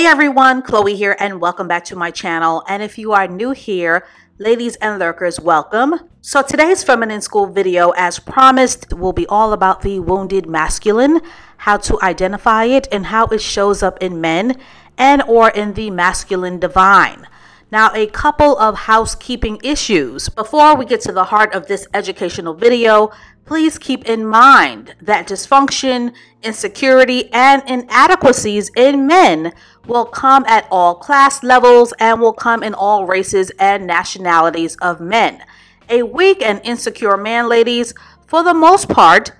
Hey everyone, Chloe here, and welcome back to my channel. And if you are new here, ladies and lurkers, welcome. So today's Feminine School video, as promised, will be all about the wounded masculine, how to identify it, and how it shows up in men and or in the masculine divine. Now, a couple of housekeeping issues. Before we get to the heart of this educational video, please keep in mind that dysfunction, insecurity, and inadequacies in men will come at all class levels and will come in all races and nationalities of men. A weak and insecure man, ladies, for the most part,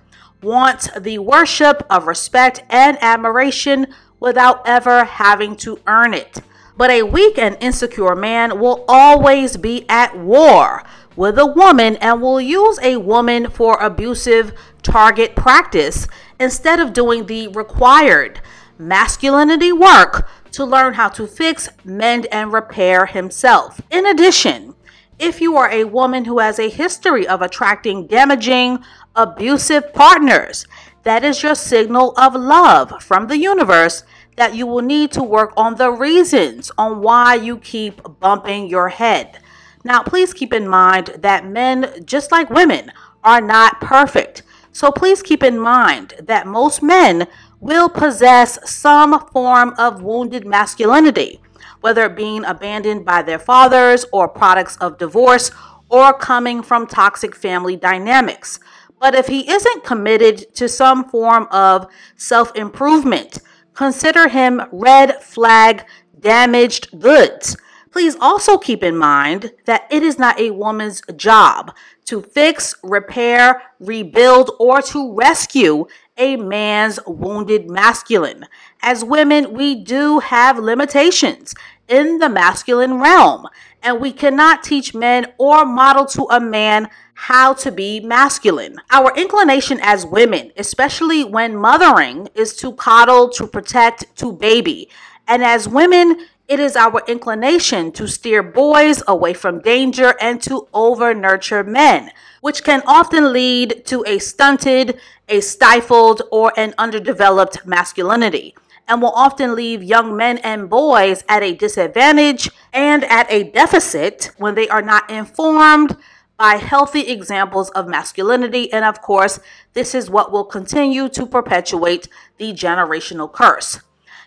wants the worship of respect and admiration without ever having to earn it. But a weak and insecure man will always be at war with a woman and will use a woman for abusive target practice instead of doing the required masculinity work to learn how to fix, mend, and repair himself. In addition, if you are a woman who has a history of attracting damaging, abusive partners, that is your signal of love from the universe that you will need to work on the reasons on why you keep bumping your head. Now, please keep in mind that men, just like women, are not perfect. So please keep in mind that most men will possess some form of wounded masculinity, whether it being abandoned by their fathers or products of divorce or coming from toxic family dynamics. But if he isn't committed to some form of self improvement, consider him red flag damaged goods. Please also keep in mind that it is not a woman's job to fix, repair, rebuild, or to rescue a man's wounded masculine. As women, we do have limitations in the masculine realm, and we cannot teach men or model to a man how to be masculine. Our inclination as women, especially when mothering, is to coddle, to protect, to baby. And as women, it is our inclination to steer boys away from danger and to over nurture men, which can often lead to a stunted, a stifled, or an underdeveloped masculinity and will often leave young men and boys at a disadvantage and at a deficit when they are not informed by healthy examples of masculinity. And of course, this is what will continue to perpetuate the generational curse.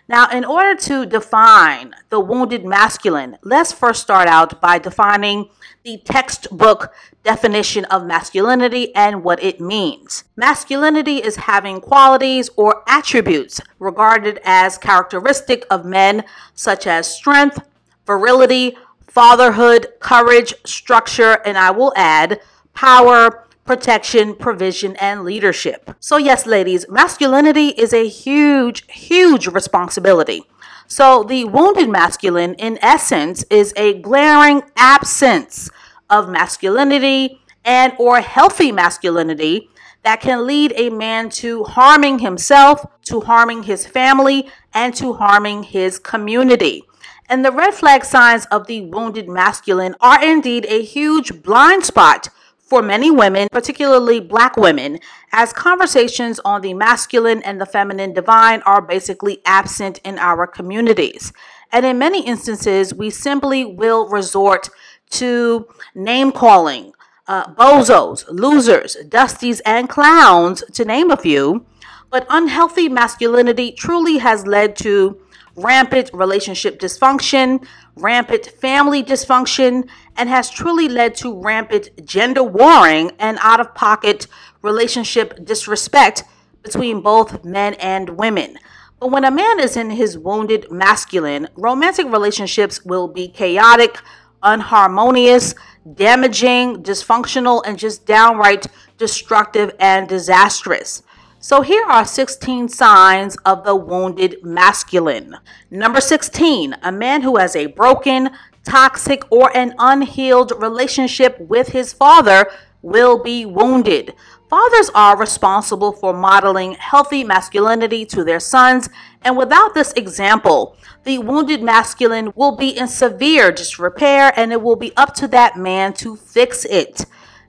Now, in order to define the wounded masculine, let's first start out by defining the textbook definition of masculinity and what it means. Masculinity is having qualities or attributes regarded as characteristic of men, such as strength, virility, fatherhood, courage, structure, and I will add power, protection, provision, and leadership. So, yes, ladies, masculinity is a huge, huge responsibility. So, the wounded masculine, in essence, is a glaring absence of masculinity and or healthy masculinity that can lead a man to harming himself, to harming his family, and to harming his community. And the red flag signs of the wounded masculine are indeed a huge blind spot for many women, particularly black women, as conversations on the masculine and the feminine divine are basically absent in our communities. And in many instances, we simply will resort to name calling, uh, bozos, losers, dusties, and clowns, to name a few. But unhealthy masculinity truly has led to rampant relationship dysfunction, rampant family dysfunction, and has truly led to rampant gender warring and out of pocket relationship disrespect between both men and women. But when a man is in his wounded masculine, romantic relationships will be chaotic, unharmonious, damaging, dysfunctional, and just downright destructive and disastrous. So here are 16 signs of the wounded masculine. Number 16, a man who has a broken, toxic, or an unhealed relationship with his father will be wounded. Fathers are responsible for modeling healthy masculinity to their sons, and without this example, the wounded masculine will be in severe disrepair and it will be up to that man to fix it.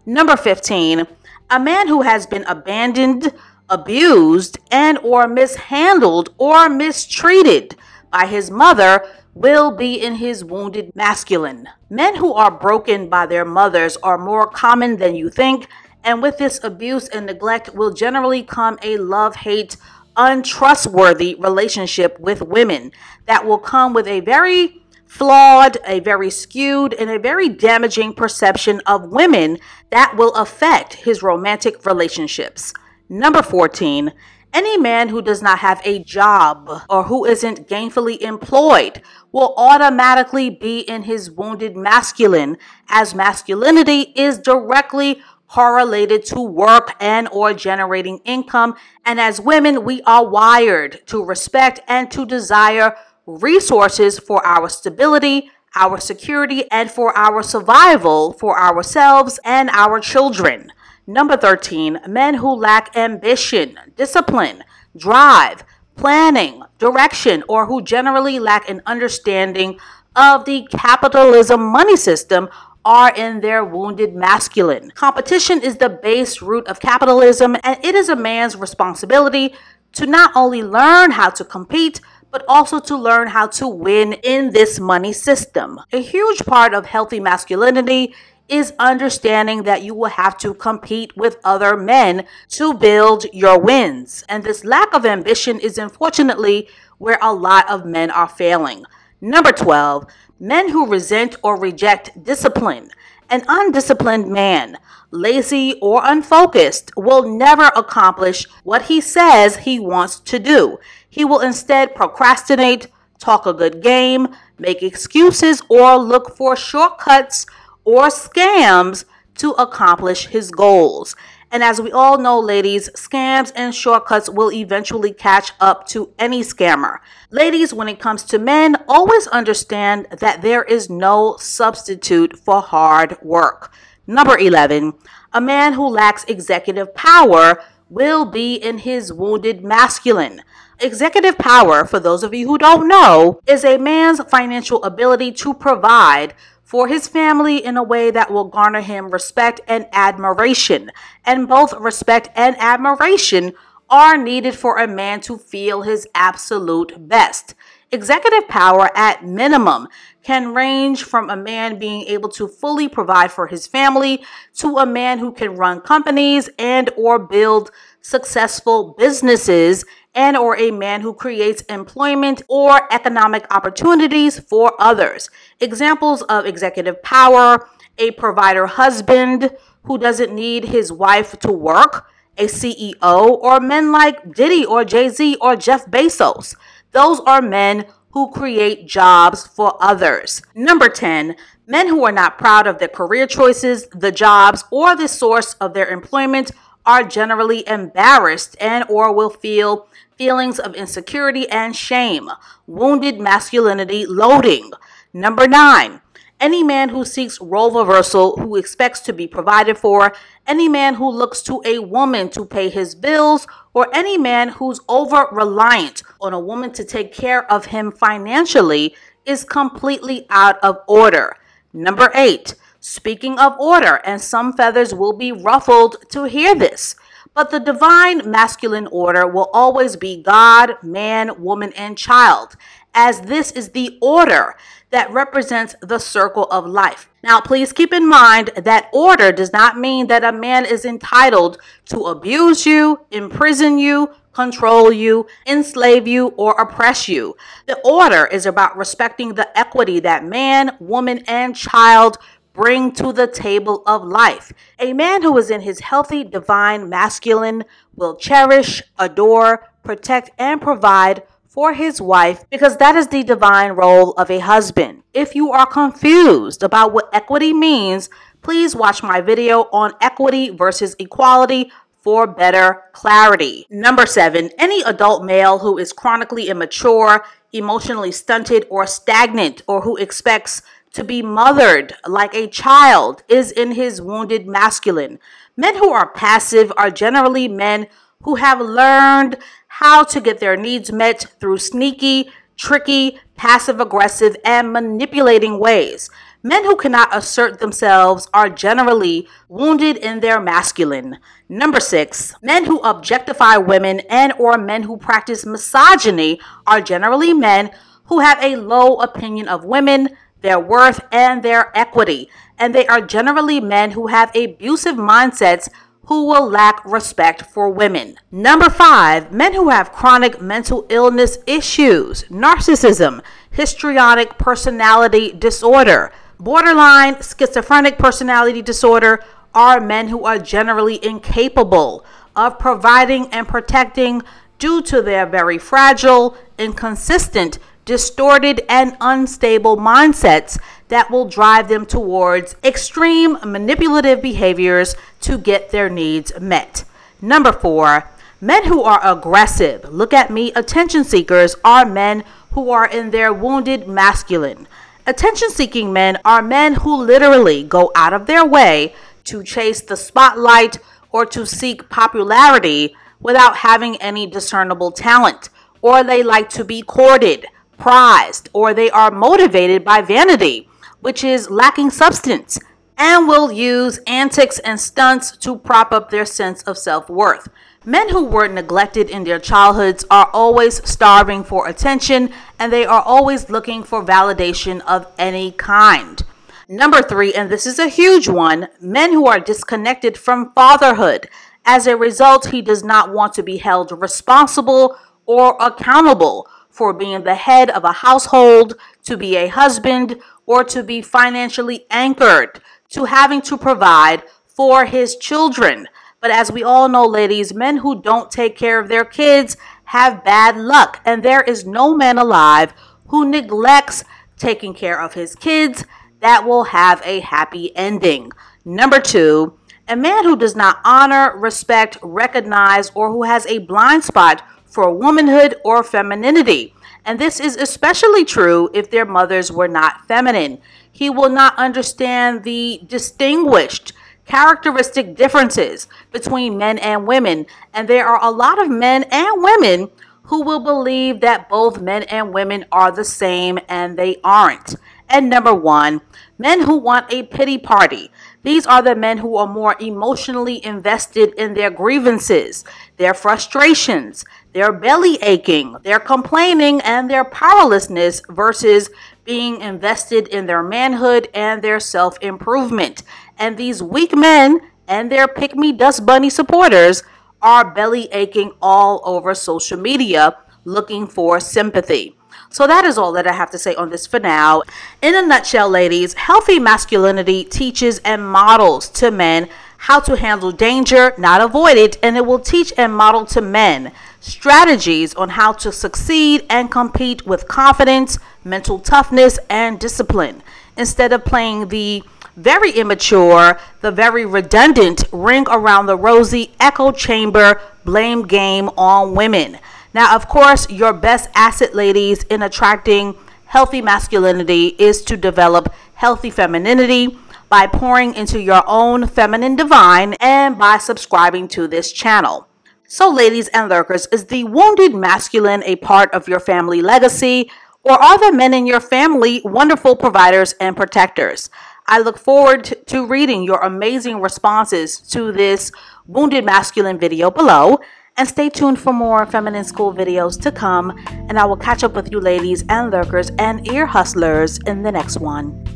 Number 15, a man who has been abandoned, abused and or mishandled or mistreated by his mother will be in his wounded masculine. Men who are broken by their mothers are more common than you think, and with this abuse and neglect will generally come a love hate, untrustworthy relationship with women that will come with a very flawed, a very skewed, and a very damaging perception of women that will affect his romantic relationships. Number 14, any man who does not have a job or who isn't gainfully employed will automatically be in his wounded masculine, as masculinity is directly correlated to work and or generating income. And as women we are wired to respect and to desire resources for our stability our security and for our survival for ourselves and our children Number 13, men who lack ambition, discipline, drive, planning, direction, or who generally lack an understanding of the capitalism money system are in their wounded masculine. Competition is the base root of capitalism, and it is a man's responsibility to not only learn how to compete, but also to learn how to win in this money system. A huge part of healthy masculinity is understanding that you will have to compete with other men to build your wins. And this lack of ambition is unfortunately where a lot of men are failing. Number 12, men who resent or reject discipline. An undisciplined man, lazy or unfocused, will never accomplish what he says he wants to do. He will instead procrastinate, talk a good game, make excuses, or look for shortcuts or scams to accomplish his goals. And as we all know, ladies, scams and shortcuts will eventually catch up to any scammer. Ladies, when it comes to men, always understand that there is no substitute for hard work. Number 11, a man who lacks executive power will be in his wounded masculine. Executive power, for those of you who don't know, is a man's financial ability to provide for his family in a way that will garner him respect and admiration. And both respect and admiration are needed for a man to feel his absolute best. Executive power, at minimum, can range from a man being able to fully provide for his family to a man who can run companies and or build successful businesses and or a man who creates employment or economic opportunities for others. Examples of executive power, a provider husband who doesn't need his wife to work, a CEO, or men like Diddy or Jay-Z or Jeff Bezos. Those are men who create jobs for others. Number 10, men who are not proud of their career choices, the jobs, or the source of their employment are generally embarrassed and or will feel feelings of insecurity and shame, wounded masculinity loading. Number nine, any man who seeks role reversal, who expects to be provided for, any man who looks to a woman to pay his bills, or any man who's over reliant on a woman to take care of him financially is completely out of order. Number eight, speaking of order, and some feathers will be ruffled to hear this. But the divine masculine order will always be God, man, woman, and child, as this is the order that represents the circle of life. Now, please keep in mind that order does not mean that a man is entitled to abuse you, imprison you, control you, enslave you, or oppress you. The order is about respecting the equity that man, woman, and child bring to the table of life. A man who is in his healthy divine masculine will cherish, adore, protect, and provide for his wife because that is the divine role of a husband. If you are confused about what equity means, please watch my video on equity versus equality for better clarity. Number seven, any adult male who is chronically immature, emotionally stunted, or stagnant, or who expects to be mothered like a child is in his wounded masculine. Men who are passive are generally men who have learned how to get their needs met through sneaky, tricky, passive aggressive, and manipulating ways. Men who cannot assert themselves are generally wounded in their masculine. Number 6. Men who objectify women and or men who practice misogyny are generally men who have a low opinion of women, their worth, and their equity. And they are generally men who have abusive mindsets who will lack respect for women. Number five, men who have chronic mental illness issues, narcissism, histrionic personality disorder, borderline schizophrenic personality disorder are men who are generally incapable of providing and protecting due to their very fragile, inconsistent, distorted, and unstable mindsets that will drive them towards extreme manipulative behaviors to get their needs met. Number four, men who are aggressive, look at me, attention seekers are men who are in their wounded masculine. Attention seeking men are men who literally go out of their way to chase the spotlight or to seek popularity without having any discernible talent, or they like to be courted, prized, or they are motivated by vanity, which is lacking substance, and will use antics and stunts to prop up their sense of self worth. Men who were neglected in their childhoods are always starving for attention and they are always looking for validation of any kind. Number three, and this is a huge one men who are disconnected from fatherhood. As a result, he does not want to be held responsible or accountable for being the head of a household, to be a husband, or to be financially anchored to having to provide for his children. But as we all know, ladies, men who don't take care of their kids have bad luck. And there is no man alive who neglects taking care of his kids that will have a happy ending. Number two, a man who does not honor, respect, recognize, or who has a blind spot for womanhood or femininity. And this is especially true if their mothers were not feminine. He will not understand the distinguished characteristic differences between men and women. And there are a lot of men and women who will believe that both men and women are the same and they aren't. And number one, men who want a pity party. These are the men who are more emotionally invested in their grievances, their frustrations, their belly aching, their complaining, and their powerlessness versus being invested in their manhood and their self improvement. And these weak men and their pick me dust bunny supporters are belly aching all over social media looking for sympathy. So that is all that I have to say on this for now. In a nutshell, ladies, healthy masculinity teaches and models to men how to handle danger, not avoid it, and it will teach and model to men strategies on how to succeed and compete with confidence, mental toughness, and discipline instead of playing the very immature, the very redundant ring around the rosy echo chamber blame game on women. Now, of course, your best asset, ladies, in attracting healthy masculinity is to develop healthy femininity by pouring into your own feminine divine and by subscribing to this channel. So, ladies and lurkers, is the wounded masculine a part of your family legacy, or are the men in your family wonderful providers and protectors? I look forward to reading your amazing responses to this wounded masculine video below. And stay tuned for more feminine school videos to come. And I will catch up with you ladies and lurkers and ear hustlers in the next one.